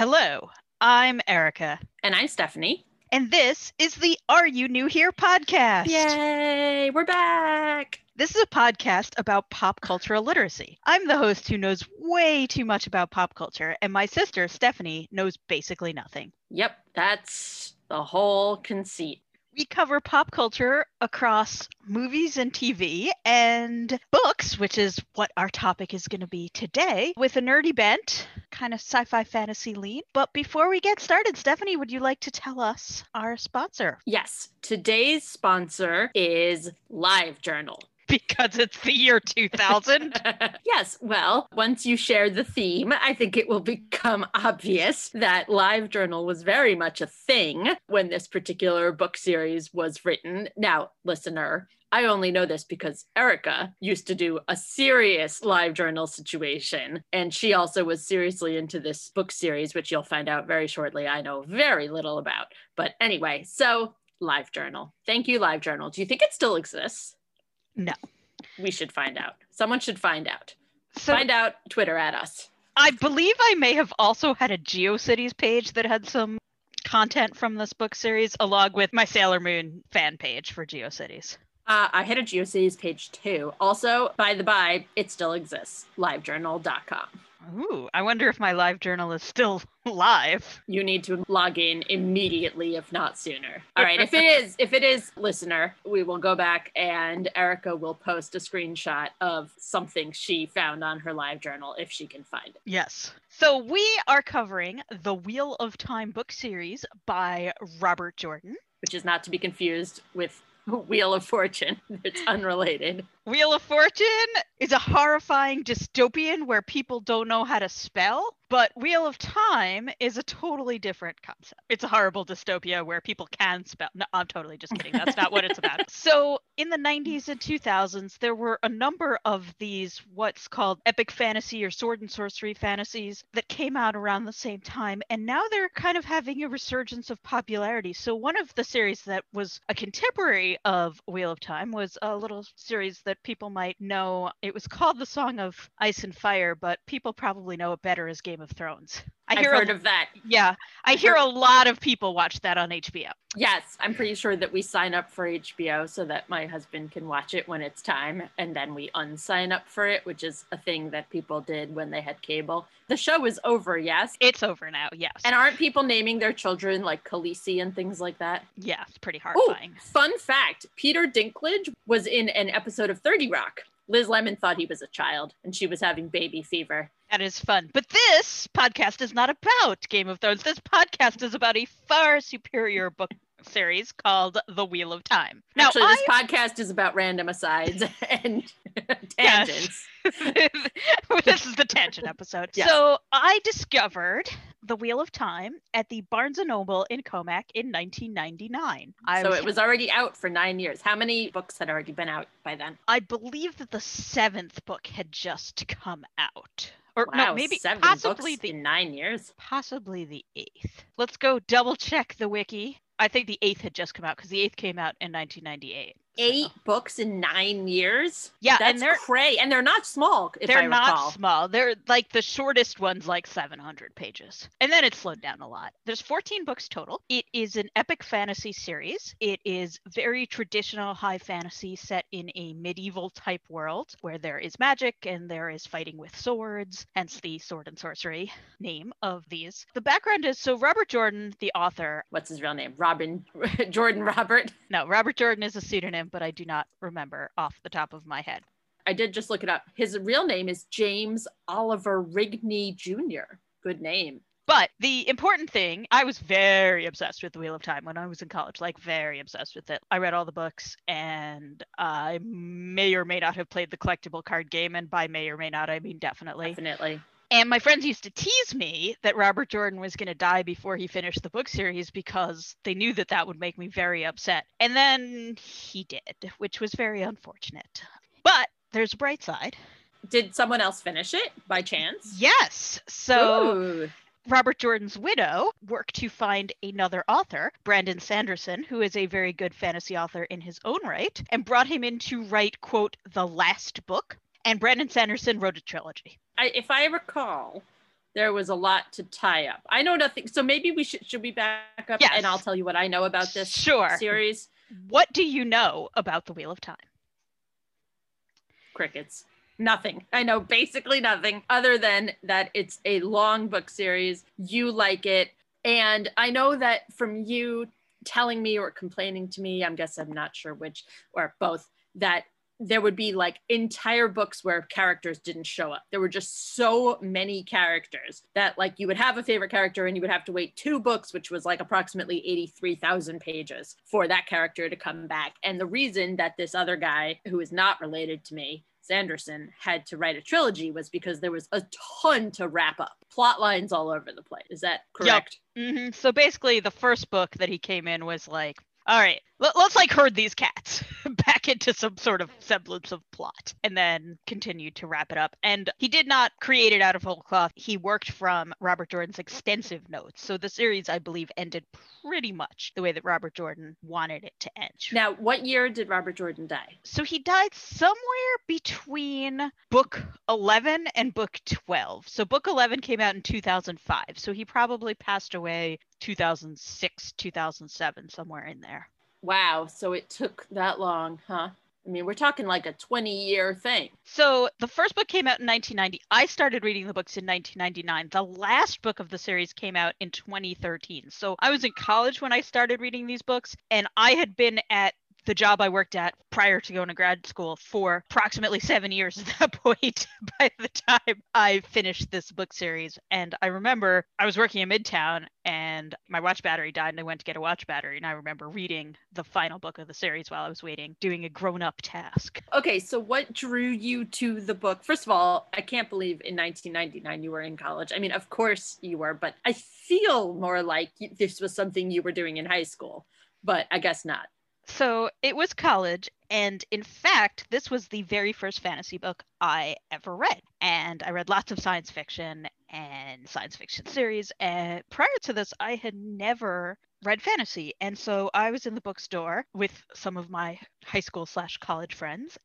Hello, I'm Erica, And I'm Stephanie. and this is the Are You New Here podcast. Yay, we're back. This is a podcast about pop cultural literacy. I'm the host who knows way too much about pop culture, and my sister, Stephanie, knows basically nothing. Yep, that's the whole conceit. We cover pop culture across movies and TV and books, which is what our topic is going to be today, with a nerdy bent, kind of sci fi fantasy lean. But before we get started, Stephanie, would you like to tell us our sponsor? Yes, today's sponsor is LiveJournal. Because it's the year 2000. yes, well, once you share the theme, I think it will become obvious that LiveJournal was very much a thing when this particular book series was written. Now, listener, I only know this because Erica used to do a serious live journal situation. And she also was seriously into this book series, which you'll find out very shortly. I know very little about. But anyway, so live journal. Thank you, live journal. Do you think it still exists? No. We should find out. Someone should find out. So find out, Twitter at us. I believe I may have also had a GeoCities page that had some content from this book series, along with my Sailor Moon fan page for GeoCities. Uh, I had a GeoCities page too. Also, by the by, it still exists. Livejournal.com. Ooh, I wonder if my live journal is still live. You need to log in immediately, if not sooner. All right. If it is, if it is, listener, we will go back and Erica will post a screenshot of something she found on her live journal if she can find it. Yes. So we are covering the Wheel of Time book series by Robert Jordan. Which is not to be confused with Wheel of Fortune. It's unrelated. Wheel of Fortune is a horrifying dystopian where people don't know how to spell, but Wheel of Time is a totally different concept. It's a horrible dystopia where people can spell. No, I'm totally just kidding. That's not what it's about. So, in the 90s and 2000s, there were a number of these what's called epic fantasy or sword and sorcery fantasies that came out around the same time, and now they're kind of having a resurgence of popularity. So, one of the series that was a contemporary of Wheel of Time was a little series that people might know. It was called The Song of Ice and Fire, but people probably know it better as Game of Thrones. I I've hear heard a, of that. yeah, I hear a lot of people watch that on HBO. Yes, I'm pretty sure that we sign up for HBO so that my husband can watch it when it's time, and then we unsign up for it, which is a thing that people did when they had cable. The show is over, yes. It's over now, yes. And aren't people naming their children like Khaleesi and things like that? yeah, it's pretty Oh, horrifying. fun fact Peter Dinklage was in an episode of 30 Rock. Liz Lemon thought he was a child and she was having baby fever. That is fun. But this podcast is not about Game of Thrones. This podcast is about a far superior book series called The Wheel of Time. Now, Actually, this podcast is about random asides and tangents. this is the tangent episode. Yes. So I discovered The Wheel of Time at the Barnes and Noble in Commack in 1999. I so it was already out for nine years. How many books had already been out by then? I believe that the seventh book had just come out. Or Wow, no, maybe seven possibly books the in nine years. possibly the eighth. Let's go double check the wiki. I think the eighth had just come out because the eighth came out in 1998. Eight books in nine years. Yeah, That's and they're cray, and they're not small. They're not small. They're like the shortest one's like 700 pages. And then it slowed down a lot. There's 14 books total. It is an epic fantasy series. It is very traditional high fantasy set in a medieval type world where there is magic and there is fighting with swords, hence the sword and sorcery name of these. The background is so Robert Jordan, the author, What's his real name? Robin Jordan Robert. no, Robert Jordan is a pseudonym, but I do not remember off the top of my head. I did just look it up. His real name is James Oliver Rigney Jr. Good name. But the important thing, I was very obsessed with the Wheel of Time when I was in college, like very obsessed with it. I read all the books and I may or may not have played the collectible card game. And by may or may not, I mean definitely. Definitely. And my friends used to tease me that Robert Jordan was going to die before he finished the book series because they knew that that would make me very upset. And then he did, which was very unfortunate. But there's a bright side. Did someone else finish it by chance? Yes. So Ooh. Robert Jordan's widow worked to find another author, Brandon Sanderson, who is a very good fantasy author in his own right, and brought him in to write, quote, the last book. And Brandon Sanderson wrote a trilogy. I, if I recall, there was a lot to tie up. I know nothing. So maybe we should should we back up Yes. and I'll tell you what I know about this Sure. series. What do you know about the Wheel of Time? Crickets. Nothing. I know basically nothing other than that it's a long book series. You like it. And I know that from you telling me or complaining to me, I'm guess I'm not sure which or both, that there would be like entire books where characters didn't show up. There were just so many characters that like you would have a favorite character and you would have to wait two books, which was like approximately 83,000 pages for that character to come back. And the reason that this other guy who is not related to me, Sanderson, had to write a trilogy was because there was a ton to wrap up. Plot lines all over the place. Is that correct? hmm So basically, the first book that he came in was like, all right, let, us like herd these cats back into some sort of semblance of plot and then continued to wrap it up. And he did not create it out of whole cloth. He worked from Robert Jordan's extensive notes. So the series, I believe, ended pretty much the way that Robert Jordan wanted it to end. Now, what year did Robert Jordan die? So he died somewhere between book 11 and book 12. So book 11 came out in 2005. So he probably passed away 2006, 2007, somewhere in there. Wow. So it took that long, huh? I mean, we're talking like a 20 year thing. So the first book came out in 1990. I started reading the books in 1999. The last book of the series came out in 2013. So I was in college when I started reading these books, and I had been at the job I worked at prior to going to grad school for approximately seven years at that point by the time I finished this book series. And I remember I was working in Midtown and my watch battery died and I went to get a watch battery. And I remember reading the final book of the series while I was waiting, doing a grown up task. Okay. So what drew you to the book? First of all, I can't believe in 1999 you were in college. I mean, of course you were, but I feel more like this was something you were doing in high school, but I guess not. So it was college, and in fact, this was the very first fantasy book I ever read. And I read lots of science fiction and science fiction series. And prior to this, I had never read fantasy. And so I was in the bookstore with some of my high school slash college friends.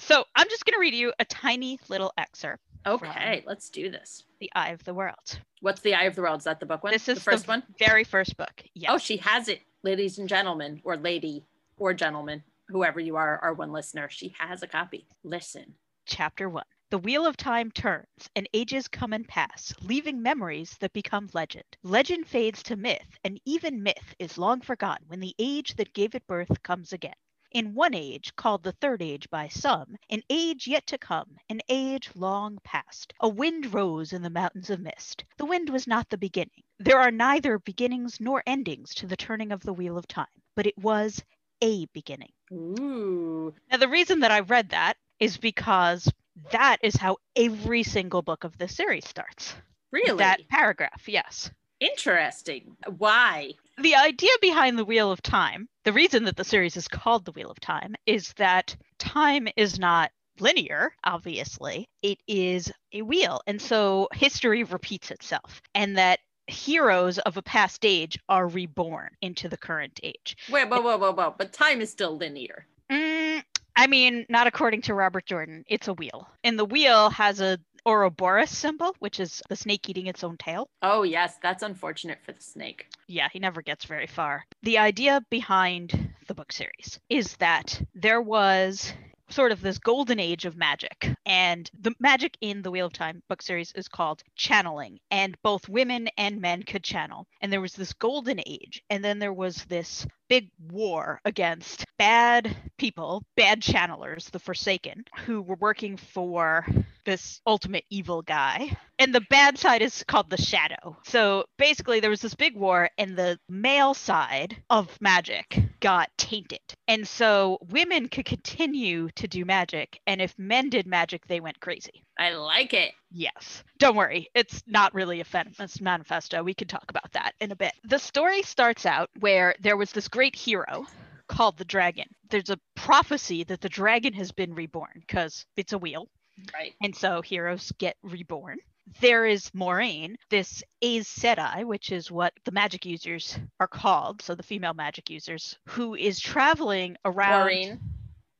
So I'm just going to read you a tiny little excerpt, Okay. Let's do this. The Eye of the World. What's the Eye of the World? Is that the book one? This is the first one. very first book. Oh, yes. Oh, she has it, ladies and gentlemen, or lady or gentleman, whoever you are, our one listener. She has a copy. Listen. Chapter 1 The wheel of time turns, and ages come and pass, leaving memories that become legend. Legend fades to myth, and even myth is long forgotten when the age that gave it birth comes again. In one age, called the third age by some, an age yet to come, an age long past, a wind rose in the mountains of mist. The wind was not the beginning. There are neither beginnings nor endings to the turning of the wheel of time, but it was a beginning. Ooh. Now, the reason that I read that is because that is how every single book of the series starts. Really? That paragraph, yes. Interesting. Why? The idea behind the Wheel of Time, the reason that the series is called the Wheel of Time, is that time is not linear, obviously. It is a wheel. And so history repeats itself. And that heroes of a past age are reborn into the current age. Wait, whoa, whoa, whoa, whoa. But time is still linear. Mm, I mean, not according to Robert Jordan. It's a wheel. And the wheel has a Ouroboros symbol, which is the snake eating its own tail. Oh, yes. That's unfortunate for the snake. Yeah, he never gets very far. The idea behind the book series is that there was sort of this golden age of magic. And the magic in the Wheel of Time book series is called channeling. And both women and men could channel. And there was this golden age. And then there was this big war against bad people, bad channelers, the Forsaken, who were working for this ultimate evil guy. And the bad side is called the Shadow. So basically, there was this big war, and the male side of magic got tainted. And so women could continue to do magic. And if men did magic, they went crazy. I like it. Yes. Don't worry. It's not really a feminist manifesto. We can talk about that in a bit. The story starts out where there was this great hero called the dragon. There's a prophecy that the dragon has been reborn because it's a wheel. Right. And so heroes get reborn. There is Moiraine, this Aes Sedai, which is what the magic users are called, so the female magic users, who is traveling around Maureen.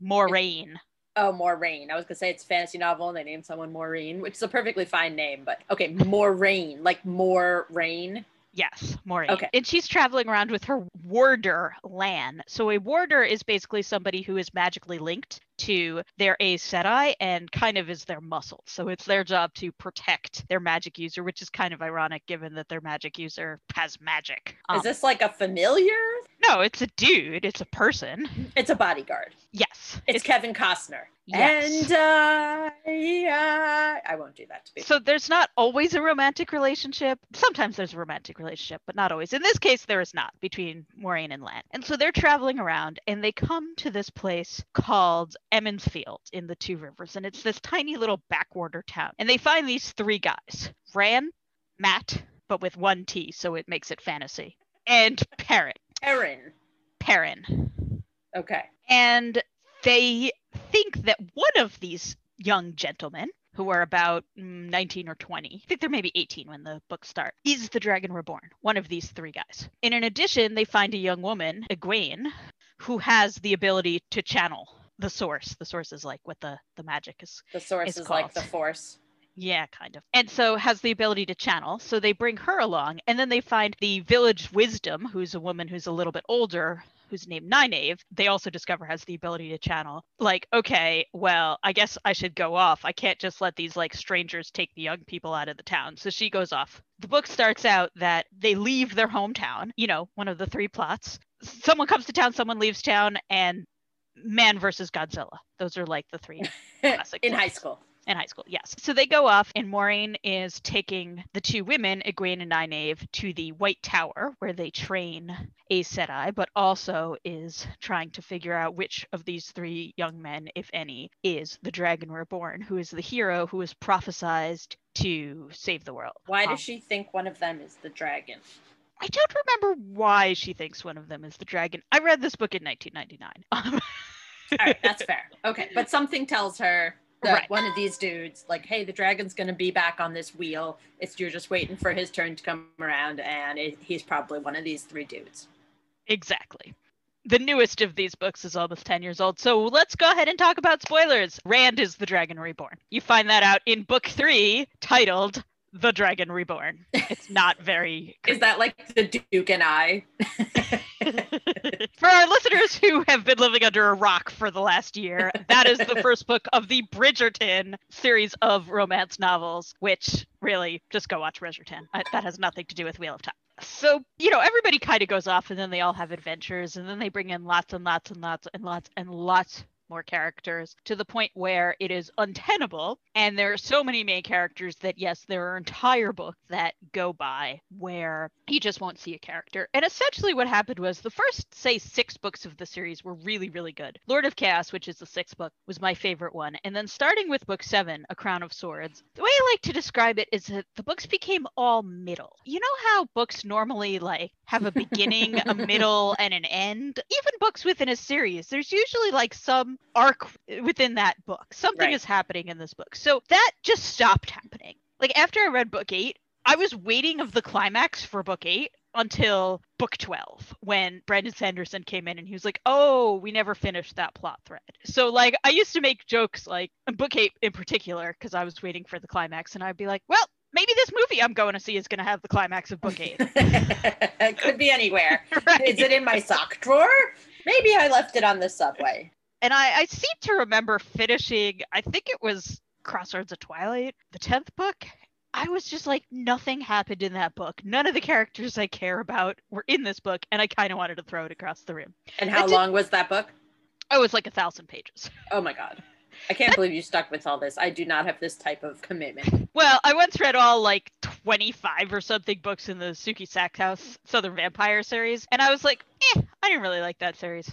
Moiraine. Oh, Maureen. I was gonna say it's a fantasy novel and they named someone Maureen, which is a perfectly fine name, but okay, Maureen, like more rain. Yes, Maureen. Okay. And she's traveling around with her warder, Lan. So a warder is basically somebody who is magically linked to their Aes Sedai and kind of is their muscle. So it's their job to protect their magic user, which is kind of ironic given that their magic user has magic. Um, Is this like a familiar? no, it's a dude. It's a person. It's a bodyguard. Yes. It's, Kevin Costner. Yes. And uh, yeah, I won't do that to people. So there's not always a romantic relationship. Sometimes there's a romantic relationship, but not always. In this case, there is not between Moiraine and Lan. And so they're traveling around and they come to this place called Emond's Field in the Two Rivers. And it's this tiny little backwater town. And they find these three guys Rand, Mat, but with one T, so it makes it fantasy, and Perrin. Erin. Perrin. Okay. And they think that one of these young gentlemen, who are about mm, 19 or 20, I think they're maybe 18 when the books start, is the Dragon Reborn, one of these three guys. And in addition, they find a young woman, Egwene, who has the ability to channel the source. The source is like what the, the magic is The source It's is like the force. yeah, kind of. And so has the ability to channel. So they bring her along, and then they find the village wisdom, who's a woman who's a little bit older, who's named Nynaeve. They also discover has the ability to channel. Like, okay, well, I guess I should go off. I can't just let these like strangers take the young people out of the town. So she goes off. The book starts out that they leave their hometown, you know, one of the three plots. Someone comes to town, someone leaves town, and man versus Godzilla. Those are like the three Classic In high school. In high school, yes. So they go off, and Maureen is taking the two women, Egwene and Nynaeve, to the White Tower, where they train Aes Sedai, but also is trying to figure out which of these three young men, if any, is the Dragon Reborn, who is the hero who is prophesized to save the world. Why Um, does she think one of them is the dragon? I don't remember why she thinks one of them is the dragon. I read this book in 1999. Um, All right, that's fair. Okay, but something tells her that Right. one of these dudes, like, hey, the dragon's gonna be back on this wheel. It's you're just waiting for his turn to come around, and it, he's probably one of these three dudes. Exactly. The newest of these books is almost 10 years old, so let's go ahead and talk about spoilers. Rand is the Dragon Reborn. You find that out in book three, titled The Dragon Reborn. It's not very. Is that like the Duke and I? for our listeners who have been living under a rock for the last year, that is the first book of the Bridgerton series of romance novels, which really just go watch Bridgerton. I, that has nothing to do with Wheel of Time. So, you know, everybody kind of goes off and then they all have adventures and then they bring in lots and lots and lots and lots and lots more characters to the point where it is untenable. And there are so many main characters that, yes, there are entire books that go by where you just won't see a character. And essentially, what happened was the first, say, six books of the series were really, really good. Lord of Chaos, which is the sixth book, was my favorite one. And then starting with book seven, A Crown of Swords, the way I like to describe it is that the books became all middle. You know how books normally like have a beginning, a middle, and an end? Even books within a series, there's usually like some arc within that book. Something Right. is happening in this book. So that just stopped happening. Like after I read book eight, I was waiting of the climax for book eight until book 12 when Brandon Sanderson came in and he was like, Oh, we never finished that plot thread. So, like, I used to make jokes, like, book eight in particular, because I was waiting for the climax, and I'd be like, Well, maybe this movie I'm going to see is going to have the climax of book eight. it could be anywhere. Right. Is it in my sock drawer? Maybe I left it on the subway. And I, I seem to remember finishing, I think it was Crossroads of Twilight, the 10th book. I was just like, nothing happened in that book. None of the characters I care about were in this book, and I kind of wanted to throw it across the room. And how did- long was that book? Oh, it's like a thousand pages. Oh my god. I can't believe you stuck with all this. I do not have this type of commitment. Well, I once read all like 25 or something books in the Sookie Stackhouse Southern Vampire series, and I was like, eh, I didn't really like that series.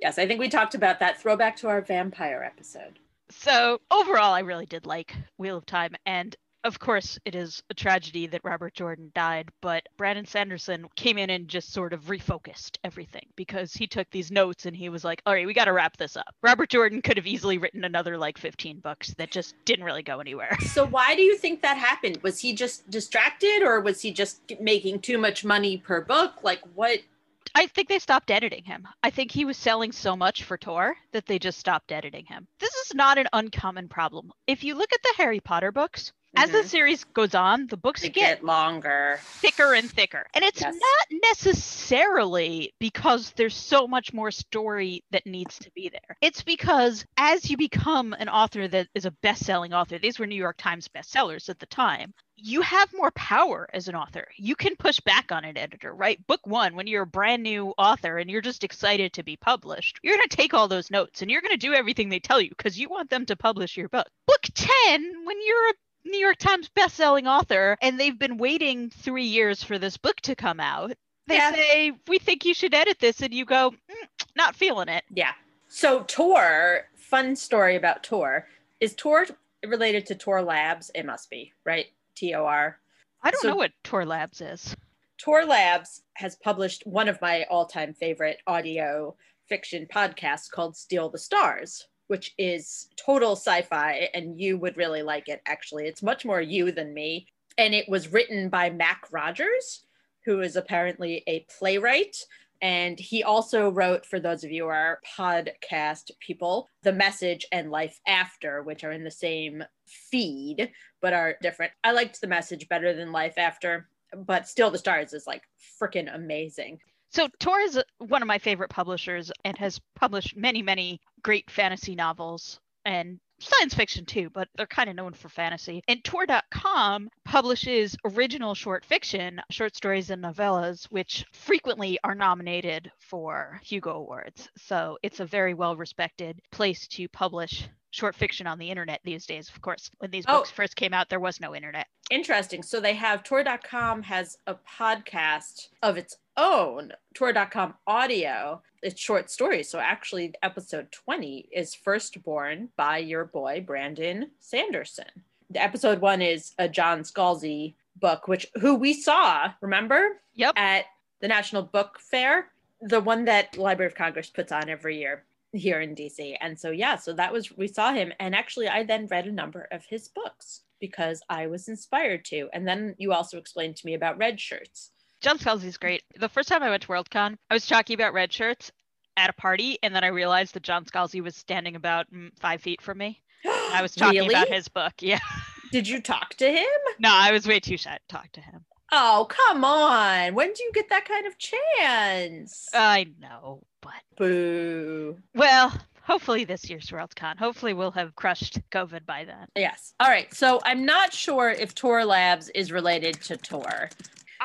Yes, I think we talked about that. Throwback to our vampire episode. So overall, I really did like Wheel of Time, and of course, it is a tragedy that Robert Jordan died, but Brandon Sanderson came in and just sort of refocused everything because he took these notes and he was like, all right, we got to wrap this up. Robert Jordan could have easily written another like 15 books that just didn't really go anywhere. So why do you think that happened? Was he just distracted or was he just making too much money per book? Like what I think they stopped editing him. I think he was selling so much for Tor that they just stopped editing him. This is not an uncommon problem. If you look at the Harry Potter books, as the Mhm. series goes on, the books get get longer. thicker and thicker. And it's Yes. not necessarily because there's so much more story that needs to be there. It's because as you become an author that is a best selling author, these were New York Times bestsellers at the time. You have more power as an author. You can push back on an editor, right? Book one, when you're a brand new author and you're just excited to be published, you're going to take all those notes and you're going to do everything they tell you because you want them to publish your book. Book 10, when you're a New York Times bestselling author and they've been waiting three years for this book to come out. They Yeah. say, We think you should edit this. And you go, "Mm, Not feeling it. Yeah. So Tor, fun story about Tor. Is Tor related to Tor Labs? It must be, right? T O R. I don't So- know what Tor Labs is. Tor Labs has published one of my all-time favorite audio fiction podcasts called Steal the Stars, which is total sci-fi and you would really like it actually. It's much more you than me. And it was written by Mac Rogers, who is apparently a playwright. And he also wrote, for those of you who are podcast people, The Message and Life After, which are in the same feed but are different. I liked The Message better than Life After but Steal the Stars is like freaking amazing So Tor is uh, one of my favorite publishers and has published many, many great fantasy novels and science fiction too, but they're kind of known for fantasy. And Tor.com publishes original short fiction, short stories and novellas, which frequently are nominated for Hugo Awards. So it's a very well respected place to publish short fiction on the internet these days. Of course, when these Oh. books first came out, there was no internet. interesting so they have Tor.com has a podcast of its own Tor.com audio. It's short stories so actually episode 20 is firstborn by your boy brandon sanderson. The episode one is a john scalzi book which who we saw remember? Yep. at the national book fair the one that library of congress puts on every year here in dc and so yeah so that was we saw him and actually i then read a number of his books because i was inspired to. And then you also explained to me about red shirts John Scalzi's great. The first time I went to Worldcon, I was talking about red shirts at a party, and then I realized that John Scalzi was standing about mm, five feet from me. I was talking really? about his book. Yeah. did you talk to him No, I was way too shy to talk to him. oh come on when do you get that kind of chance I know, but boo well, hopefully this year's Worldcon. Hopefully we'll have crushed COVID by then. yes all right so i'm not sure if tor labs is related to tor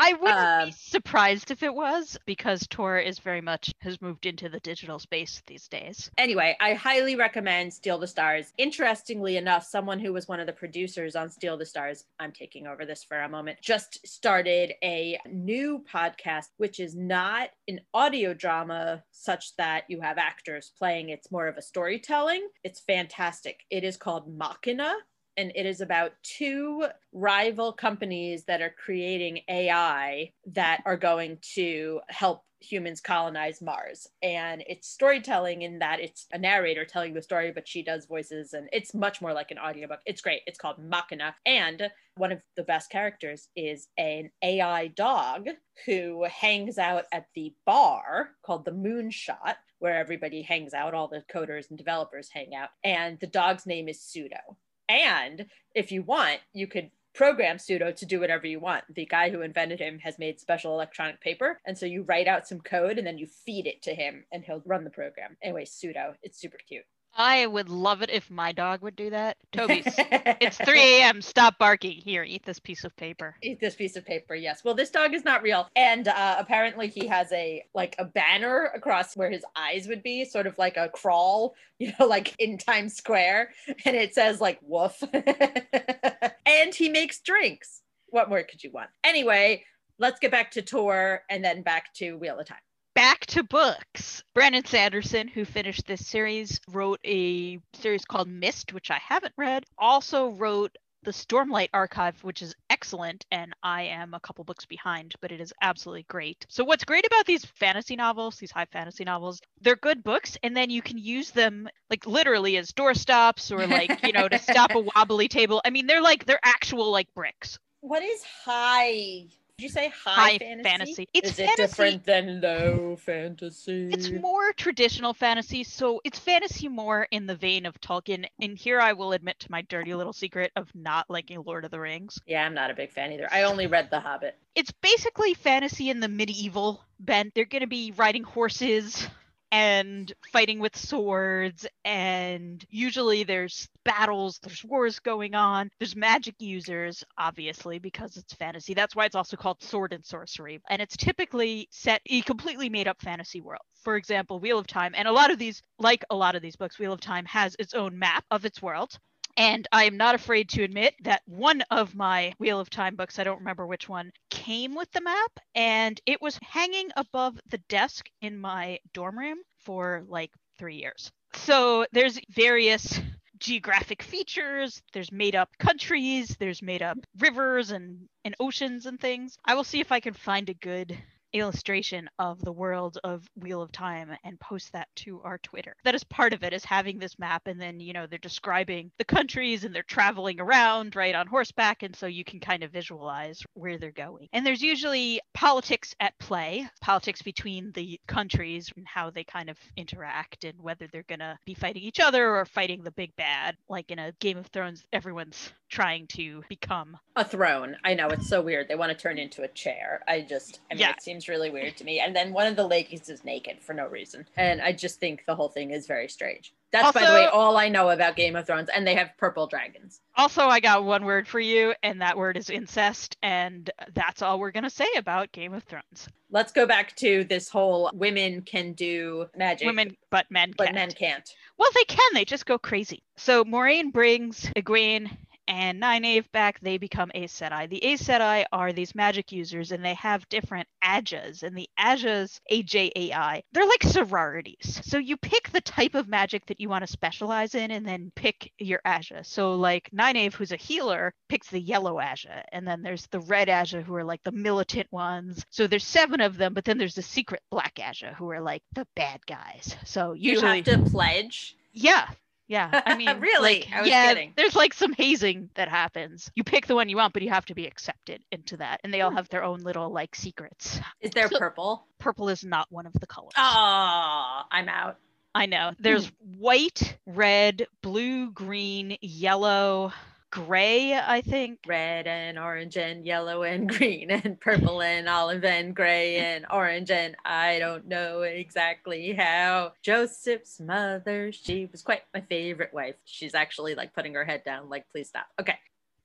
I wouldn't Um, be surprised if it was because Tor is very much has moved into the digital space these days. Anyway, I highly recommend Steal the Stars. Interestingly enough, someone who was one of the producers on Steal the Stars, I'm taking over this for a moment, just started a new podcast, which is not an audio drama such that you have actors playing. It's more of a storytelling. It's fantastic. It is called Machina. And it is about two rival companies that are creating AI that are going to help humans colonize Mars. And it's storytelling in that it's a narrator telling the story, but she does voices and it's much more like an audiobook. It's great. It's called Machina. And one of the best characters is an AI dog who hangs out at the bar called the Moonshot, where everybody hangs out, all the coders and developers hang out. And the dog's name is Pseudo. And if you want, you could program pseudo to do whatever you want. The guy who invented him has made special electronic paper and so you write out some code and then you feed it to him and he'll run the program. Anyway pseudo it's super cute I would love it if my dog would do that. Toby's It's 3 a.m. Stop barking. Here, eat this piece of paper. eat this piece of paper yes well this dog is not real and uh, apparently he has a like a banner across where his eyes would be sort of like a crawl you know like in times square and it says like woof and he makes drinks what more could you want anyway let's get back to Tor and then back to wheel of time Back to books. Brandon Sanderson, who finished this series, wrote a series called Mist, which I haven't read. Also wrote the Stormlight Archive, which is excellent, and I am a couple books behind, but it is absolutely great. So, what's great about these fantasy novels, these high fantasy novels, they're good books, and then you can use them like literally as doorstops or like, you know, to stop a wobbly table. I mean, they're like, they're actual like bricks. what is high Did you say high, high fantasy? fantasy. It's Is it fantasy. different than low fantasy? It's more traditional fantasy, so it's fantasy more in the vein of Tolkien. And here I will admit to my dirty little secret of not liking Lord of the Rings. Yeah, I'm not a big fan either. I only read The Hobbit. It's basically fantasy in the medieval bent. They're going to be riding horses and fighting with swords and usually there's battles there's wars going on there's magic users obviously because it's fantasy. That's why it's also called sword and sorcery. And it's typically set a completely made up fantasy world. For example wheel of time and a lot of these like a lot of these books wheel of time has its own map of its world and I am not afraid to admit that one of my Wheel of Time books, I don't remember which one, came with the map and it was hanging above the desk in my dorm room for like three years. So there's various geographic features, there's made up countries, there's made up rivers and, and oceans and things. I will see if I can find a good illustration of the world of Wheel of Time and post that to our Twitter. That is part of it is having this map and then, you know, they're describing the countries and they're traveling around right on horseback and so you can kind of visualize where they're going. And there's usually politics at play, politics between the countries and how they kind of interact and whether they're going to be fighting each other or fighting the big bad. Like in a Game of Thrones, everyone's trying to become A throne. I know it's so weird. They want to turn into a chair. I just, I mean, Yeah. it seems really weird to me. And then one of the ladies is naked for no reason, and I just think the whole thing is very strange. That's by the way all I know about Game of Thrones, and they have purple dragons. Also, I got one word for you, and that word is incest, and that's all we're gonna say about Game of Thrones. Let's go back to this whole women can do magic, Women, but men but can't. men can't. Well, they can. They just go crazy. So Moiraine brings Egwene and Nynaeve back. They become Aes Sedai. The Aes Sedai are these magic users, and they have different Ajas. And the Ajas, A-J-A-I, they're like sororities. So you pick the type of magic that you want to specialize in, and then pick your Aja. So like Nynaeve, who's a healer, picks the yellow Aja, and then there's the red Aja, who are like the militant ones. So there's seven of them, but then there's the secret black Aja, who are like the bad guys. So usually you have to pledge. yeah. Yeah. I mean, Really? like, I was yeah, kidding. there's like some hazing that happens. You pick the one you want, but you have to be accepted into that. And they all Hmm. have their own little like secrets. Is there So- purple? Purple is not one of the colors. Oh, I'm out. I know. There's white, red, blue, green, yellow, gray, I think. Red and orange and yellow and green and purple and olive and gray and orange and I don't know exactly how. Joseph's mother, she was quite my favorite wife. She's actually like putting her head down, like, please stop. Okay.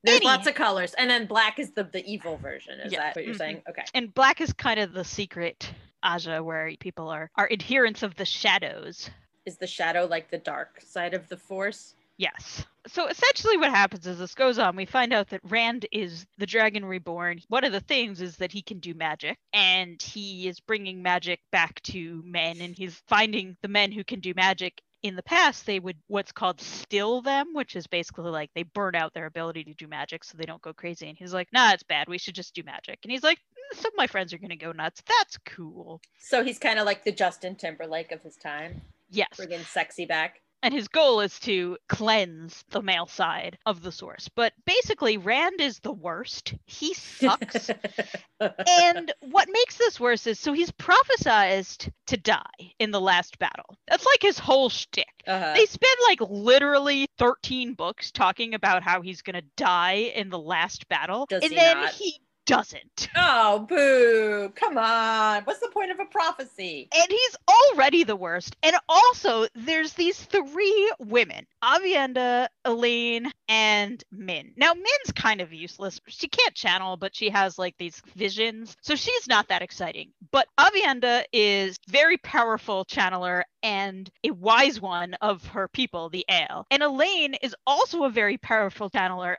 There's Any- lots of colors. And then black is the, the evil version. Is Yeah. that what you're Mhm. saying? Okay. And black is kind of the secret Aja where people are are adherents of the shadows. Is the shadow like the dark side of the force? Yes. So essentially, what happens as this goes on, we find out that Rand is the dragon reborn. One of the things is that he can do magic, and he is bringing magic back to men, and he's finding the men who can do magic. In the past, they would what's called still them, which is basically like they burn out their ability to do magic so they don't go crazy. And he's like, nah, it's bad. We should just do magic. And he's like, "Mm, some of my friends are going to go nuts. That's cool. So he's kind of like the Justin Timberlake of his time, Yes. bringing sexy back. And his goal is to cleanse the male side of the source. But basically, Rand is the worst. He sucks. and what makes this worse is so he's prophesized to die in the last battle. That's like his whole shtick. uh-huh. They spend like literally 13 books talking about how he's gonna die in the last battle. Does and he then not? he doesn't. Oh, boo. Come on. What's the point of a prophecy? And he's already the worst. And also, there's these three women Aviendha, Elayne, and Min. Now, Min's kind of useless. She can't channel, but she has like these visions. So she's not that exciting. But Aviendha is very powerful channeler and a wise one of her people, the Ale. And Elayne is also a very powerful channeler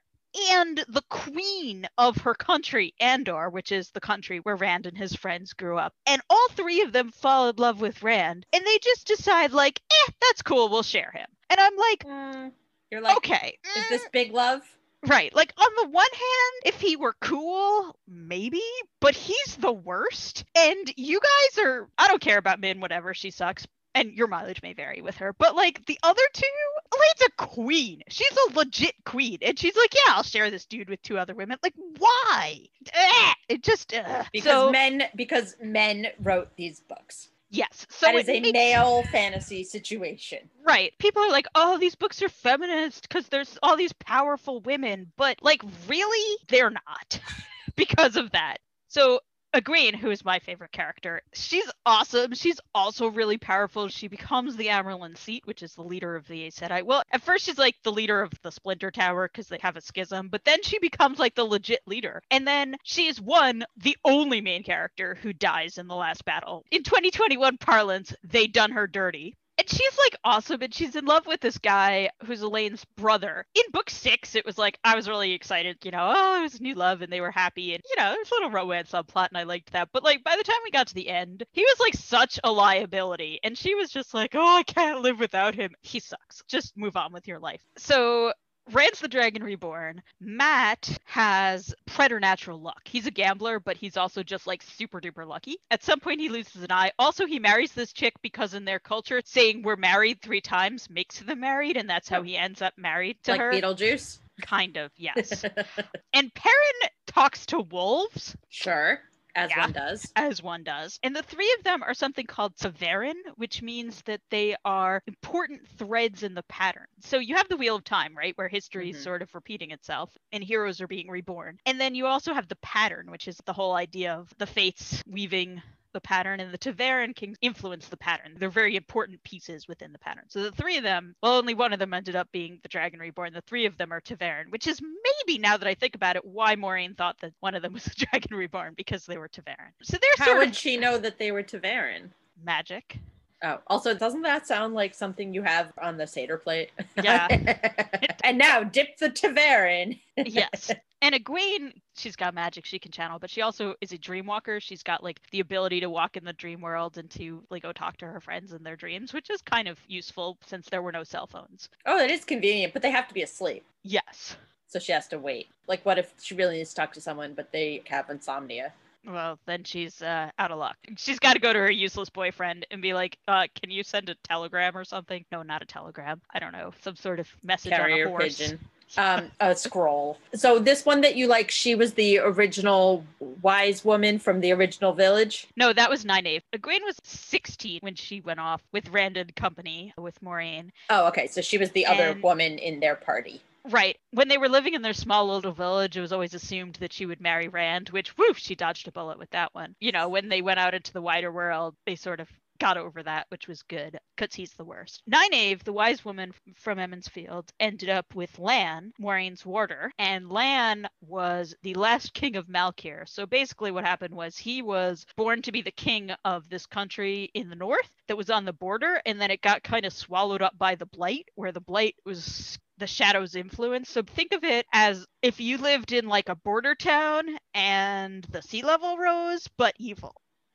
and the queen of her country, Andor, which is the country where Rand and his friends grew up. And all three of them fall in love with Rand, and they just decide, like, eh, that's cool, we'll share him. And I'm like, Mm, you're like, okay, is mm, this big love? right? Like, on the one hand, if he were cool, maybe, but he's the worst. And you guys are, I don't care about Min, whatever, she sucks. And your mileage may vary with her, but like the other two, Elayne's a queen. She's a legit queen. And she's like, yeah, I'll share this dude with two other women. Like, why? Eh. It just. Because so men because men wrote these books. yes. So that is a makes- male fantasy situation. Right. People are like, oh, these books are feminist because there's all these powerful women. But, like, really? They're not because of that. So, Uh, Egwene, who is my favorite character, she's awesome. She's also really powerful. She becomes the Amyrlin Seat, which is the leader of the Aes. Well, at first, she's like the leader of the Splinter Tower because they have a schism, but then she becomes like the legit leader. And then she is one, the only main character who dies in the last battle. In 2021 parlance, they done her dirty. And she's like awesome, and she's in love with this guy who's Elayne's brother. In book six, it was like I was really excited, you know, oh, it was new love, and they were happy, and you know, there's a little romance subplot, and I liked that. But like by the time we got to the end, he was like such a liability, and she was just like, oh, I can't live without him. He sucks. Just move on with your life. So Rand's the Dragon Reborn. Mat has preternatural luck. He's a gambler, but he's also just like super duper lucky. At some point, he loses an eye. Also, he marries this chick because in their culture, saying we're married three times makes them married, and that's how he ends up married to like her. Beetlejuice. Kind of, yes. and Perrin talks to wolves sure, as Yeah. one does. as one does. And the three of them are something called ta'veren, which means that they are important threads in the pattern. So you have the Wheel of Time, right, where history is Mhm. sort of repeating itself and heroes are being reborn. And then you also have the pattern, which is the whole idea of the fates weaving the pattern and the ta'veren can influence the pattern. They're very important pieces within the pattern. So the three of them, well, only one of them ended up being the Dragon Reborn. The three of them are ta'veren, which is maybe now that I think about it, why Maureen thought that one of them was the Dragon Reborn because they were ta'veren. So they're How sort would of she know that they were ta'veren? magic. Oh, also, doesn't that sound like something you have on the Seder plate? Yeah. and now dip the ta'veren. yes. And Egwene, she's got magic she can channel, but she also is a dream walker. She's got like the ability to walk in the dream world and to like go talk to her friends in their dreams, which is kind of useful since there were no cell phones. Oh, that is convenient, but they have to be asleep. Yes. So she has to wait. Like, what if she really needs to talk to someone, but they have insomnia? Well, then she's uh, out of luck. She's got to go to her useless boyfriend and be like, uh, "Can you send a telegram or something?" No, not a telegram. I don't know, some sort of message on a Carrier horse. pigeon. Um, a scroll. So this one that you like, she was the original wise woman from the original village. No, that was Nynaeve. Egwene was 16 when she went off with Rand and company with Moiraine. Oh, okay. So she was the other woman in their party. Right. When they were living in their small little village, it was always assumed that she would marry Rand, which, woof, she dodged a bullet with that one. You know, when they went out into the wider world, they sort of got over that, which was good, because he's the worst. Nynaeve, the wise woman from Emond's Field, ended up with Lan, Moiraine's warder, and Lan was the last king of Malkier. So basically, what happened was he was born to be the king of this country in the north that was on the border, and then it got kind of swallowed up by the Blight, where the Blight was the shadow's influence. So think of it as if you lived in like a border town and the sea level rose, but evil.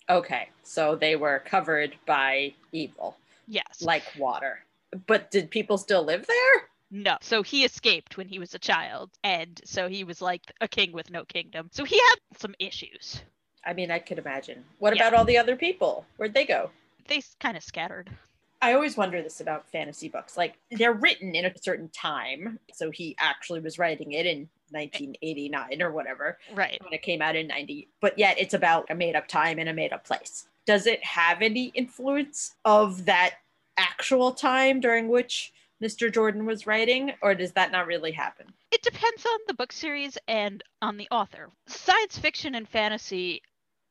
Okay. So they were covered by evil, Yes. like water. But did people still live there? No. So he escaped when he was a child. And so he was like a king with no kingdom. So he had some issues. I mean, I could imagine. What Yeah. about all the other people? Where'd they go? They kind of scattered. I always wonder this about fantasy books. Like they're written in a certain time. So he actually was writing it in 1989 or whatever Right. when it came out in 90, but yet it's about a made up time and a made up place. Does it have any influence of that actual time during which Mr. Jordan was writing, or does that not really happen? It depends on the book series and on the author. Science fiction and fantasy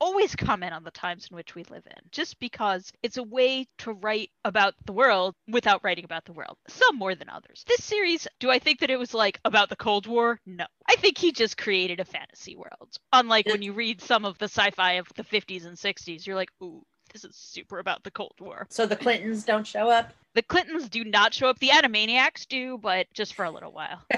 always comment on the times in which we live in, just because it's a way to write about the world without writing about the world. Some more than others. This series, do I think that it was like about the Cold War? No. I think he just created a fantasy world. Unlike when you read some of the sci fi of the 50s and 60s, you're like, ooh, this is super about the Cold War. So the Clintons don't show up? The Clintons do not show up. The Animaniacs do, but just for a little while.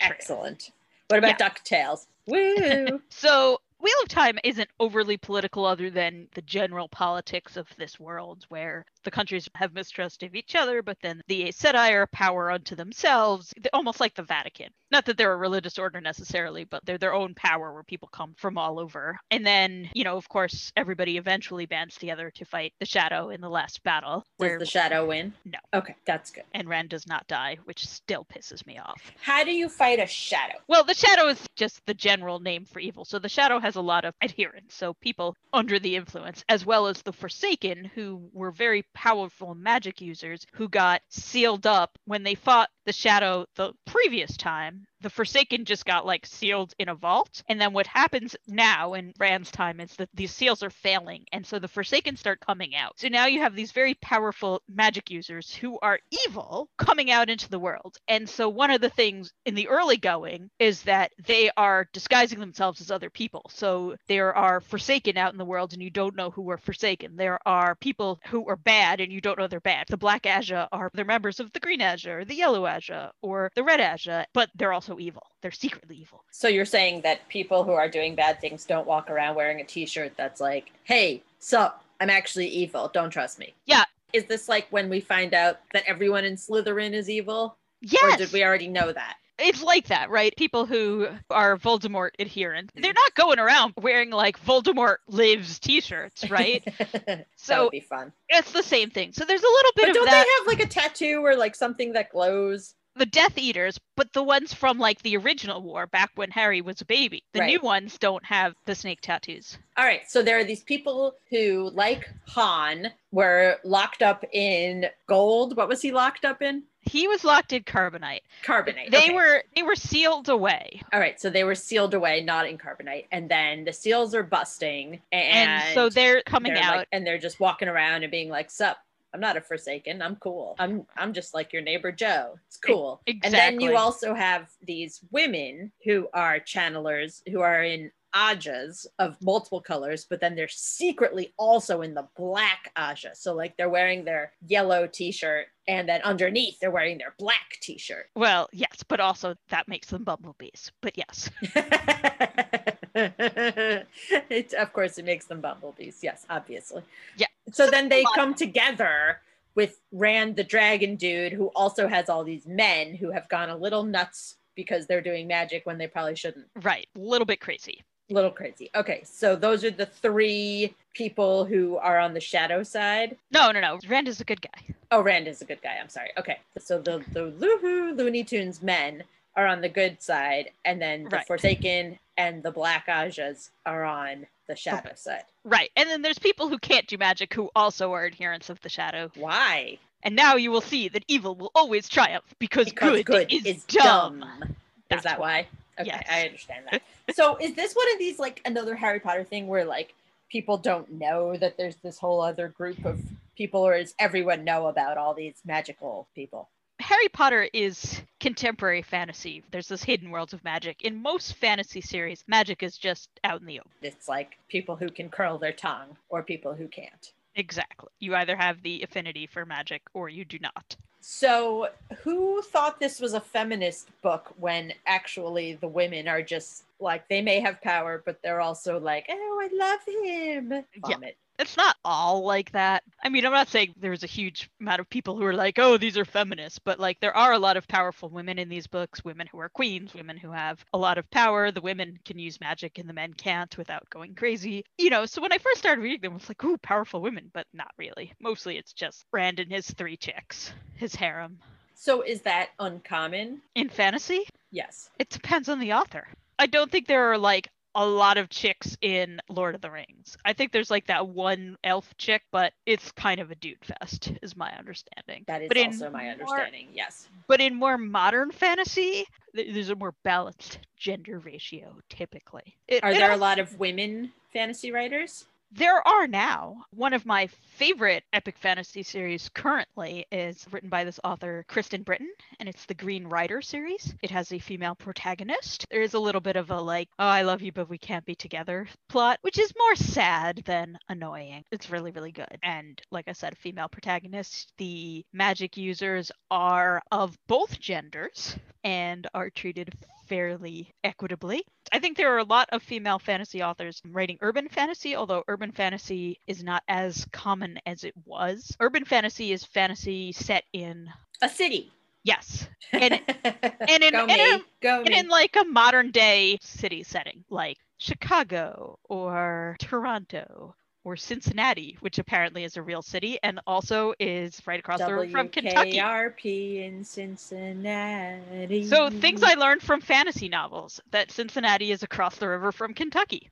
Excellent. What about DuckTales? Woo! So Wheel of Time isn't overly political other than the general politics of this world where the countries have mistrust of each other, but then the Aes Sedai are power unto themselves, almost like the Vatican. Not that they're a religious order necessarily, but they're their own power where people come from all over. And then, you know, of course, everybody eventually bands together to fight the Shadow in the last battle. Does Where the shadow win? No. Okay, that's good. and Rand does not die, which still pisses me off. How do you fight a shadow? Well, the shadow is just the general name for evil. So the shadow has a lot of adherents. So people under the influence, as well as the Forsaken, who were very powerful magic users who got sealed up when they fought the shadow the previous time. The Forsaken just got like sealed in a vault. And then what happens now in Rand's time is that these seals are failing. And so the Forsaken start coming out. So now you have these very powerful magic users who are evil coming out into the world. And so one of the things in the early going is that they are disguising themselves as other people. So there are Forsaken out in the world and you don't know who are Forsaken. There are people who are bad and you don't know they're bad. The Black Ajah are they're members of the Green or the Yellow Ajah or the Red Ajah, but they're also evil. They're secretly evil. So you're saying that people who are doing bad things don't walk around wearing a t-shirt that's like, "Hey, sup, I'm actually evil. Don't trust me." Yeah. Is this like when we find out that everyone in Slytherin is evil? Yes. Or did we already know that? it's like that, right? People who are Voldemort adherent, they're not going around wearing like Voldemort lives t-shirts, right? that So- would be fun. it's the same thing. So there's a little bit But of don't that. they have like a tattoo or like something that glows? The Death Eaters, but the ones from like the original war back when Harry was a baby. The new ones don't have the snake tattoos. All right, so there are these people who, like Han, were locked up in gold. What was he locked up in? He was locked in carbonite. Carbonite. They okay. were they were sealed away. All right, so they were sealed away, not in carbonite, and then the seals are busting, and, And, so they're coming they're, out. like- and they're just walking around and being like, "Sup, I'm not a Forsaken. I'm cool. I'm I'm just like your neighbor Joe. It's cool." Exactly. And then you also have these women who are channelers who are in ajahs of multiple colors, but then they're secretly also in the black ajah. So like they're wearing their yellow t-shirt and then underneath they're wearing their black t-shirt. well, yes, but also that makes them bumblebees. But yes. it, of course, it makes them bumblebees. Yes, obviously. Yeah. So then they come together with Rand, the dragon dude, who also has all these men who have gone a little nuts because they're doing magic when they probably shouldn't. Right. A little bit crazy. A little crazy. Okay, so those are the three people who are on the shadow side. No, no, no. Rand is a good guy. Oh, Rand is a good guy. I'm sorry. Okay, so the the Loohoo Looney Tunes men are on the good side, and then the Right. Forsaken and the Black Ajahs are on the shadow side. Right. And then there's people who can't do magic who also are adherents of the shadow. Why? And now you will see that evil will always triumph because, Because good, is, dumb. Is that why? Okay, Yes. I understand that. so is this one of these like another Harry Potter thing where like people don't know that there's this whole other group of people, or does everyone know about all these magical people? Harry Potter is contemporary fantasy. There's this hidden worlds of magic. In most fantasy series, magic is just out in the open. It's like people who can curl their tongue or people who can't. Exactly. You either have the affinity for magic or you do not. So, who thought this was a feminist book when actually the women are just like they may have power, but they're also like, oh, I love him. Yeah. It's not all like that. I mean, I'm not saying there's a huge amount of people who are like, oh, these are feminists, but like there are a lot of powerful women in these books, women who are queens, women who have a lot of power. The women can use magic and the men can't without going crazy. You know, so when I first started reading them, I was like, ooh, powerful women, but not really. Mostly it's just Rand and his three chicks, his harem. So, is that uncommon? In fantasy, Yes. it depends on the author. I don't think there are like a lot of chicks in Lord of the Rings. I think there's like that one elf chick, but it's kind of a dude fest, is my understanding. That is But in also my more- understanding. Yes. But in more modern fantasy, there's a more balanced gender ratio typically. It- Are there a lot of women fantasy writers? There are now. One of my favorite epic fantasy series currently is written by this author, Kristen Britain, and it's the Green Rider series. It has a female protagonist. There is a little bit of a like, oh, I love you, but we can't be together plot, which is more sad than annoying. It's really, really good. And like I said, female protagonist. The magic users are of both genders and are treated fairly equitably. I think there are a lot of female fantasy authors writing urban fantasy, although urban fantasy is not as common as it was. Urban fantasy is fantasy set in a city. Yes. And and in, Go in me. a, Go and in like a modern day city setting like Chicago or Toronto or Cincinnati, which apparently is a real city and also is right across the road from Kentucky. WKRP in Cincinnati. So things I learned from fantasy novels that Cincinnati is across the river from Kentucky.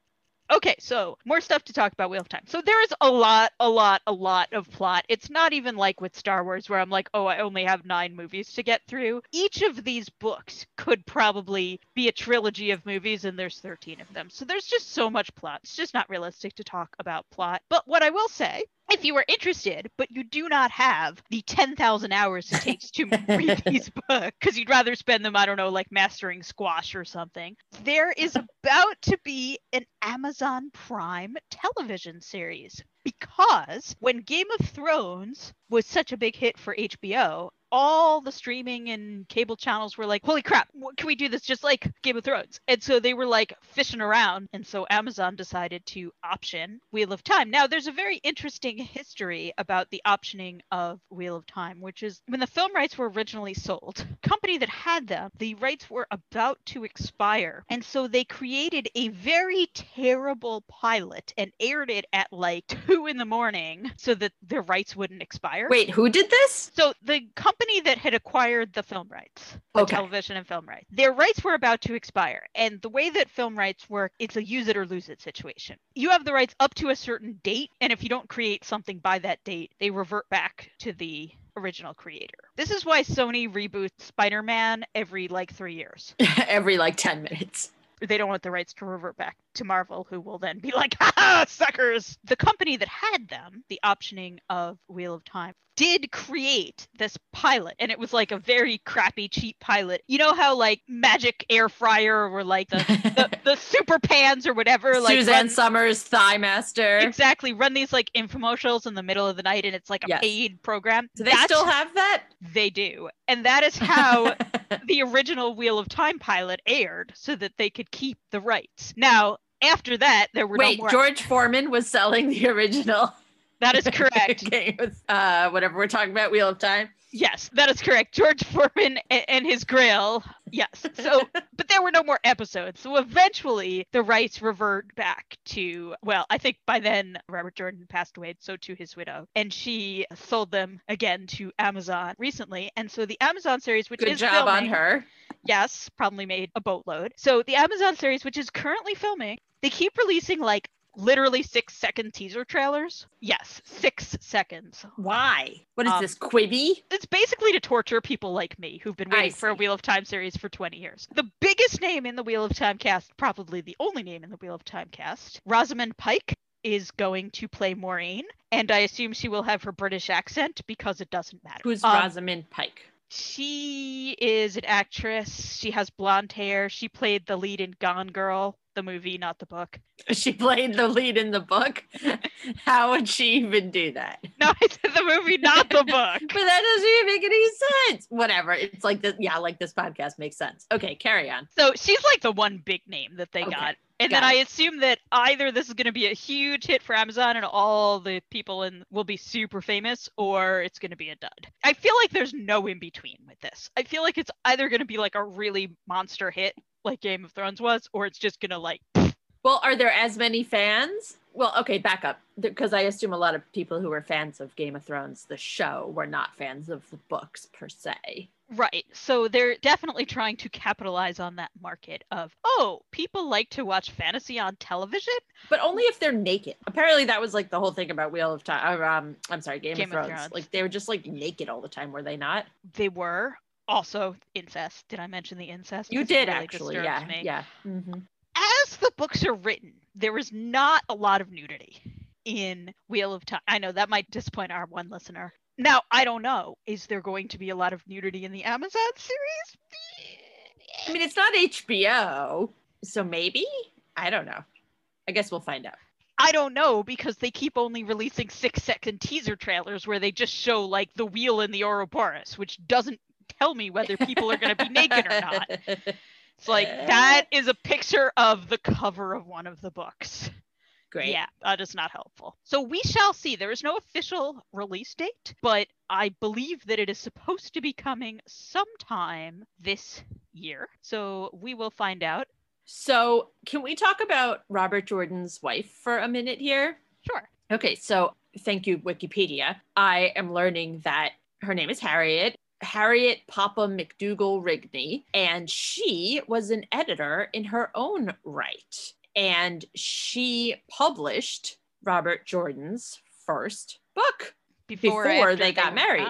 Okay, so more stuff to talk about Wheel of Time. So there is a lot, a lot, a lot of plot. It's not even like with Star Wars where I'm like, oh, I only have nine movies to get through. Each of these books could probably be a trilogy of movies, and there's 13 of them. So there's just so much plot. It's just not realistic to talk about plot. But what I will say if you are interested, but you do not have the 10,000 hours it takes to read these books, because you'd rather spend them, I don't know, like mastering squash or something, there is about to be an Amazon Prime television series. Because when Game of Thrones was such a big hit for HBO, all the streaming and cable channels were like, holy crap, what, can we do this just like Game of Thrones? And so they were like fishing around. And so Amazon decided to option Wheel of Time. Now, there's a very interesting history about the optioning of Wheel of Time, which is when the film rights were originally sold, company that had them, the rights were about to expire. And so they created a very terrible pilot and aired it at like two in the morning so that their rights wouldn't expire. Wait, who did this? So the company that had acquired the film rights, the Okay. television and film rights, their rights were about to expire. And the way that film rights work, it's a use it or lose it situation. You have the rights up to a certain date, and if you don't create something by that date, they revert back to the original creator. This is why Sony reboots Spider-Man every like 3 years. Every like 10 minutes. They don't want the rights to revert back to Marvel, who will then be like, ha suckers! The company that had them, the optioning of Wheel of Time, did create this pilot, and it was like a very crappy, cheap pilot. You know how like Magic Air Fryer or like the, the, the Super Pans or whatever, like Suzanne Somers, Thigh Master. exactly run these like infomercials in the middle of the night, and it's like a Yes. paid program. Do they That's- still have that? They do, and that is how the original Wheel of Time pilot aired so that they could keep the rights. Now, after that, there were Wait, no more. George Foreman was selling the original. that is correct. with uh, whatever we're talking about, Wheel of Time. Yes, that is correct. George Foreman and, his grill. Yes. So, but there were no more episodes. So eventually, the rights revert back to. Well, I think by then Robert Jordan passed away, so to his widow, and she sold them again to Amazon recently. And so the Amazon series, which Good is job on her. yes, probably made a boatload. So the Amazon series, which is currently filming, they keep releasing like literally six second teaser trailers. Yes, six seconds. Why? What is Um, this, Quibi? It's basically to torture people like me who've been waiting for a. Wheel of Time series for 20 years. The biggest name in the Wheel of Time cast, probably the only name in the Wheel of Time cast, Rosamund Pike is going to play Moiraine, and I assume she will have her British accent because it doesn't matter. Who's Um, Rosamund Pike? She is an actress. She has blonde hair. She played the lead in Gone Girl, the movie, not the book. She played the lead in the book. How would she even do that? No, I said the movie, not the book. But that doesn't even make any sense. Whatever. It's like this. Yeah, like this podcast makes sense. Okay, carry on. So she's like the one big name that they Okay, got. And got then I assume that either this is going to be a huge hit for Amazon and all the people in will be super famous, or it's going to be a dud. I feel like there's no in between with this. I feel like it's either going to be like a really monster hit, like Game of Thrones was, or it's just to like Well, are there as many fans? Well, okay, back up. Because I assume a lot of people who were fans of Game of Thrones, the show, were not fans of the books per se. Right. So they're definitely trying to capitalize on that market of, oh, people like to watch fantasy on television. But only if they're naked. Apparently, that was like the whole thing about Wheel of Time. Or, um, I'm sorry, Game, Game of, of Thrones. Thrones. Like they were just like naked all the time, were they not? They were also incest. Did I mention the incest? You did really actually, yeah, me. yeah. Mhm. As the books are written, there is not a lot of nudity in Wheel of Time. I know that might disappoint our one listener. Now, I don't know. Is there going to be a lot of nudity in the Amazon series? I mean, it's not HBO, so maybe. I don't know. I guess we'll find out. I don't know because they keep only releasing six second teaser trailers where they just show like the wheel in the Ouroboros, which doesn't tell me whether people are going to be naked or not. It's like that is a picture of the cover of one of the books. Great. Yeah, that is not helpful. So we shall see. There is no official release date, but I believe that it is supposed to be coming sometime this year. So we will find out. So, can we talk about Robert Jordan's wife for a minute here? Sure. Okay, so thank you, Wikipedia. I am learning that her name is Harriet. Harriet Popham McDougal Rigney, and she was an editor in her own right. And she published Robert Jordan's first book Before, before they got married.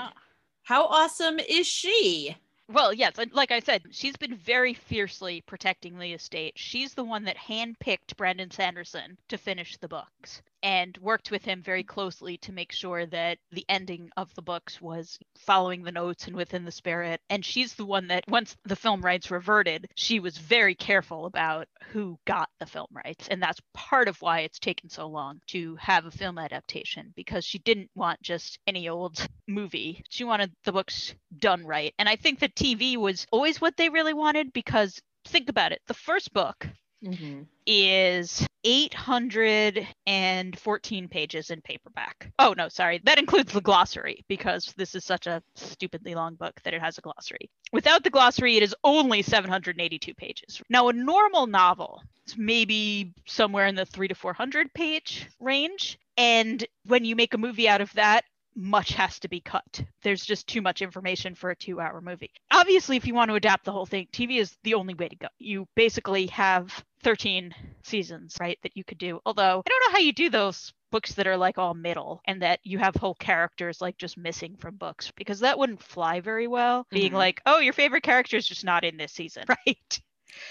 How awesome is she? Well, yes, and like I said, she's been very fiercely protecting the estate. She's the one that handpicked Brandon Sanderson to finish the books and worked with him very closely to make sure that the ending of the books was following the notes and within the spirit. And she's the one that, once the film rights reverted, she was very careful about who got the film rights. And that's part of why it's taken so long to have a film adaptation because she didn't want just any old movie. She wanted the books done right. And I think that TV was always what they really wanted because think about it. The first book Mhm. is 814 pages in paperback. Oh, no, sorry. That includes the glossary because this is such a stupidly long book that it has a glossary. Without the glossary, it is only 782 pages. Now, a normal novel is maybe somewhere in the three to 400 page range. And when you make a movie out of that, much has to be cut. There's just too much information for a two hour movie. Obviously, if you want to adapt the whole thing, TV is the only way to go. You basically have 13 seasons, right, that you could do. Although, I don't know how you do those books that are like all middle and that you have whole characters like just missing from books because that wouldn't fly very well. Being Mhm. like, oh, your favorite character is just not in this season, right?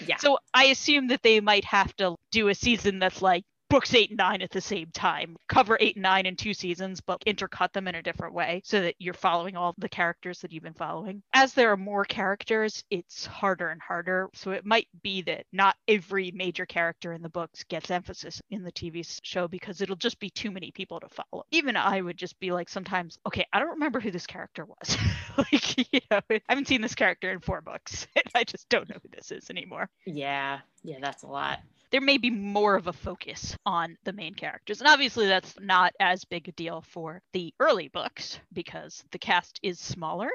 Yeah. So I assume that they might have to do a season that's like books eight and nine at the same time, cover eight and nine in two seasons, but intercut them in a different way so that you're following all the characters that you've been following. As there are more characters, it's harder and harder. So it might be that not every major character in the books gets emphasis in the TV show because it'll just be too many people to follow. Even I would just be like sometimes, okay, I don't remember who this character was. like, you know, I haven't seen this character in four books. I just don't know who this is anymore Yeah. Yeah, that's a lot. There may be more of a focus on the main characters. And obviously, that's not as big a deal for the early books because the cast is smaller.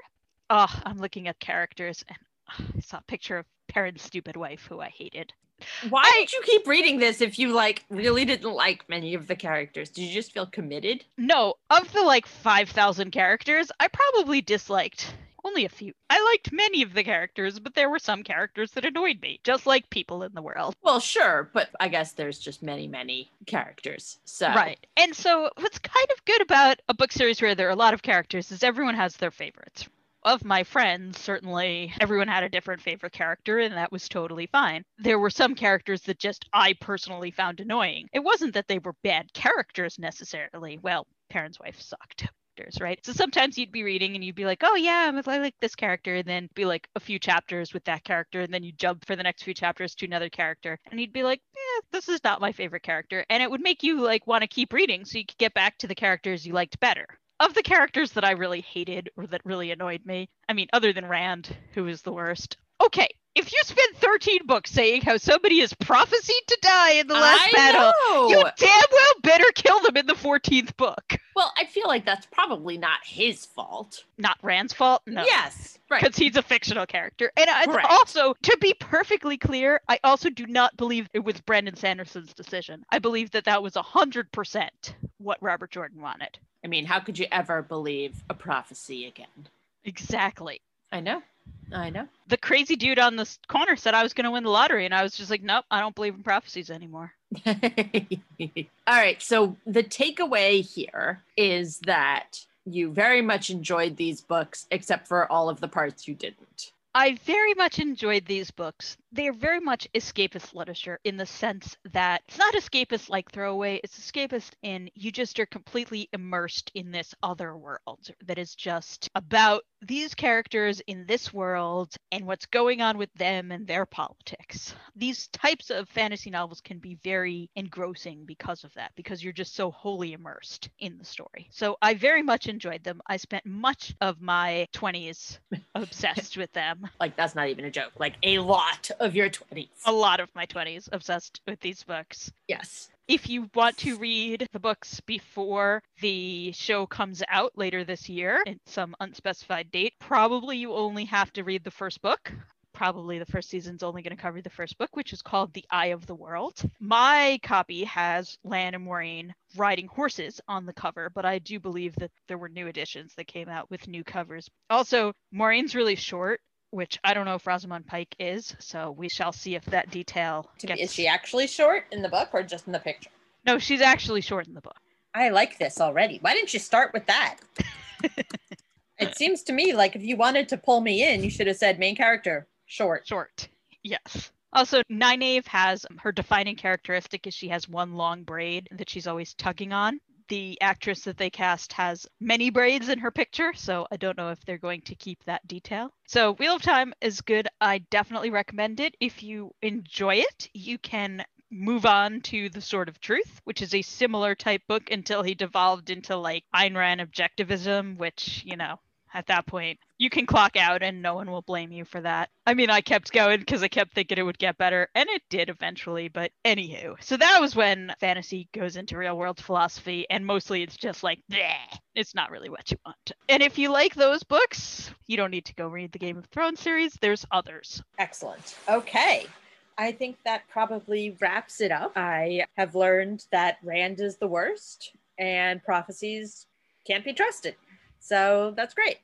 Oh, I'm looking at characters and I saw a picture of Perrin's stupid wife, who I hated. Why did you keep reading this if you like really didn't like many of the characters? Did you just feel committed? No, of the like 5,000 characters, I probably disliked only a few. I liked many of the characters, but there were some characters that annoyed me, just like people in the world. Well, sure, but I guess there's just many, many characters. So Right. And so what's kind of good about a book series where there are a lot of characters is everyone has their favorites. Of my friends, certainly everyone had a different favorite character, and that was totally fine. There were some characters that just I personally found annoying. It wasn't that they were bad characters necessarily. Well, Perrin's wife sucked. Characters, Right. So sometimes you'd be reading and you'd be like, oh, yeah, I like this character. And then be like a few chapters with that character. And then you jump for the next few chapters to another character. And you'd be like, eh, this is not my favorite character. And it would make you like want to keep reading so you could get back to the characters you liked better. Of the characters that I really hated or that really annoyed me, I mean, other than Rand, who was the worst. Okay, if you spend 13 books saying how somebody is prophesied to die in the last I battle, know. you damn well better kill them in the 14th book. Well, I feel like that's probably not his fault. Not Rand's fault, no. Yes, right. Because he's a fictional character. And Correct. also, to be perfectly clear, I also do not believe it was Brandon Sanderson's decision. I believe that that was 100% what Robert Jordan wanted. I mean, how could you ever believe a prophecy again? Exactly. I know. I know. The crazy dude on the corner said I was going to win the lottery, and I was just like, nope, I don't believe in prophecies anymore. All right. So the takeaway here is that you very much enjoyed these books, except for all of the parts you didn't. I very much enjoyed these books. They are very much escapist literature in the sense that it's not escapist like throwaway, it's escapist in you just are completely immersed in this other world that is just about these characters in this world and what's going on with them and their politics. These types of fantasy novels can be very engrossing because of that, because you're just so wholly immersed in the story. So I very much enjoyed them. I spent much of my 20s obsessed with them. Like, that's not even a joke. Like, a lot of of your 20s. A lot of my 20s obsessed with these books. Yes. If you want to read the books before the show comes out later this year in some unspecified date, probably you only have to read the first book probably the first season's only going to cover the first book, which is called The Eye of the World. My copy has Lan and Moiraine riding horses on the cover, but I do believe that there were new editions that came out with new covers. Also, Moiraine's really short, which I don't know if Rosamund Pike is, so we shall see if that detail gets... Is she actually short in the book or just in the picture? No, she's actually short in the book. I like this already. Why didn't you start with that? it seems to me like if you wanted to pull me in, you should have said main character, Short. Short. Yes. Also, Nynaeve has her defining characteristic is she has one long braid that she's always tugging on. The actress that they cast has many braids in her picture, so I don't know if they're going to keep that detail. So, Wheel of Time is good. I definitely recommend it. If you enjoy it, you can move on to The Sword of Truth, which is a similar type book until he devolved into like Ayn Rand objectivism, which, you know, at that point. You can clock out and no one will blame you for that. I mean, I kept going because I kept thinking it would get better, and it did eventually, but anywho. So that was when fantasy goes into real world philosophy, and mostly it's just like, bleh, it's not really what you want. And if you like those books, you don't need to go read the Game of Thrones series, there's others. Excellent. Okay. I think that probably wraps it up. I have learned that Rand is the worst and prophecies can't be trusted. So that's great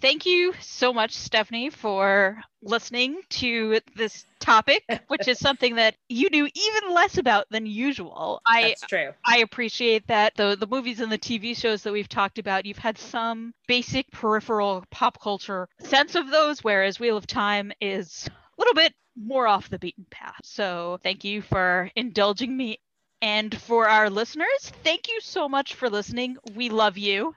thank you so much, Stephanie, for listening to this topic, which is something that you knew even less about than usual. I, That's true. I appreciate that. The the movies and the TV shows that we've talked about, you've had some basic peripheral pop culture sense of those, whereas Wheel of Time is a little bit more off the beaten path. So thank you for indulging me. And for our listeners, thank you so much for listening. We love you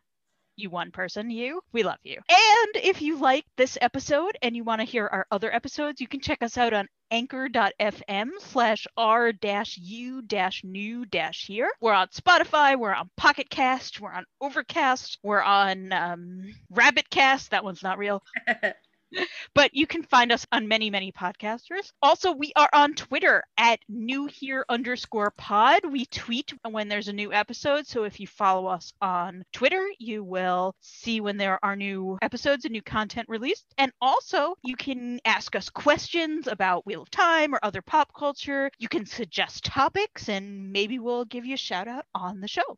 you one person, you, we love you. And if you like this episode and you want to hear our other episodes, you can check us out on anchor.fm slash r dash u dash new dash here. We're on Spotify, we're on Pocket Cast, we're on Overcast, we're on um, Rabbit Cast. That one's not real. but you can find us on many, many podcasters. Also, we are on Twitter at new here underscore pod. We tweet when there's a new episode. So if you follow us on Twitter, you will see when there are new episodes and new content released. And also, you can ask us questions about Wheel of Time or other pop culture. You can suggest topics, and maybe we'll give you a shout out on the show.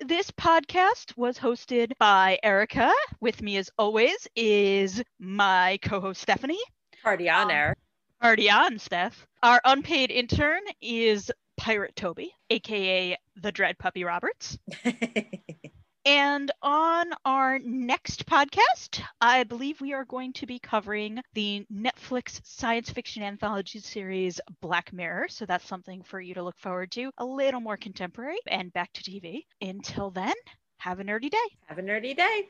This podcast was hosted by Erica. With me, as always, is my co host Stephanie. Party on, um, air. Party on, Steph. Our unpaid intern is Pirate Toby, aka the Dread Puppy Roberts. And on our next podcast, I believe we are going to be covering the Netflix science fiction anthology series Black Mirror. So that's something for you to look forward to, a little more contemporary and back to TV. Until then, have a nerdy day. Have a nerdy day.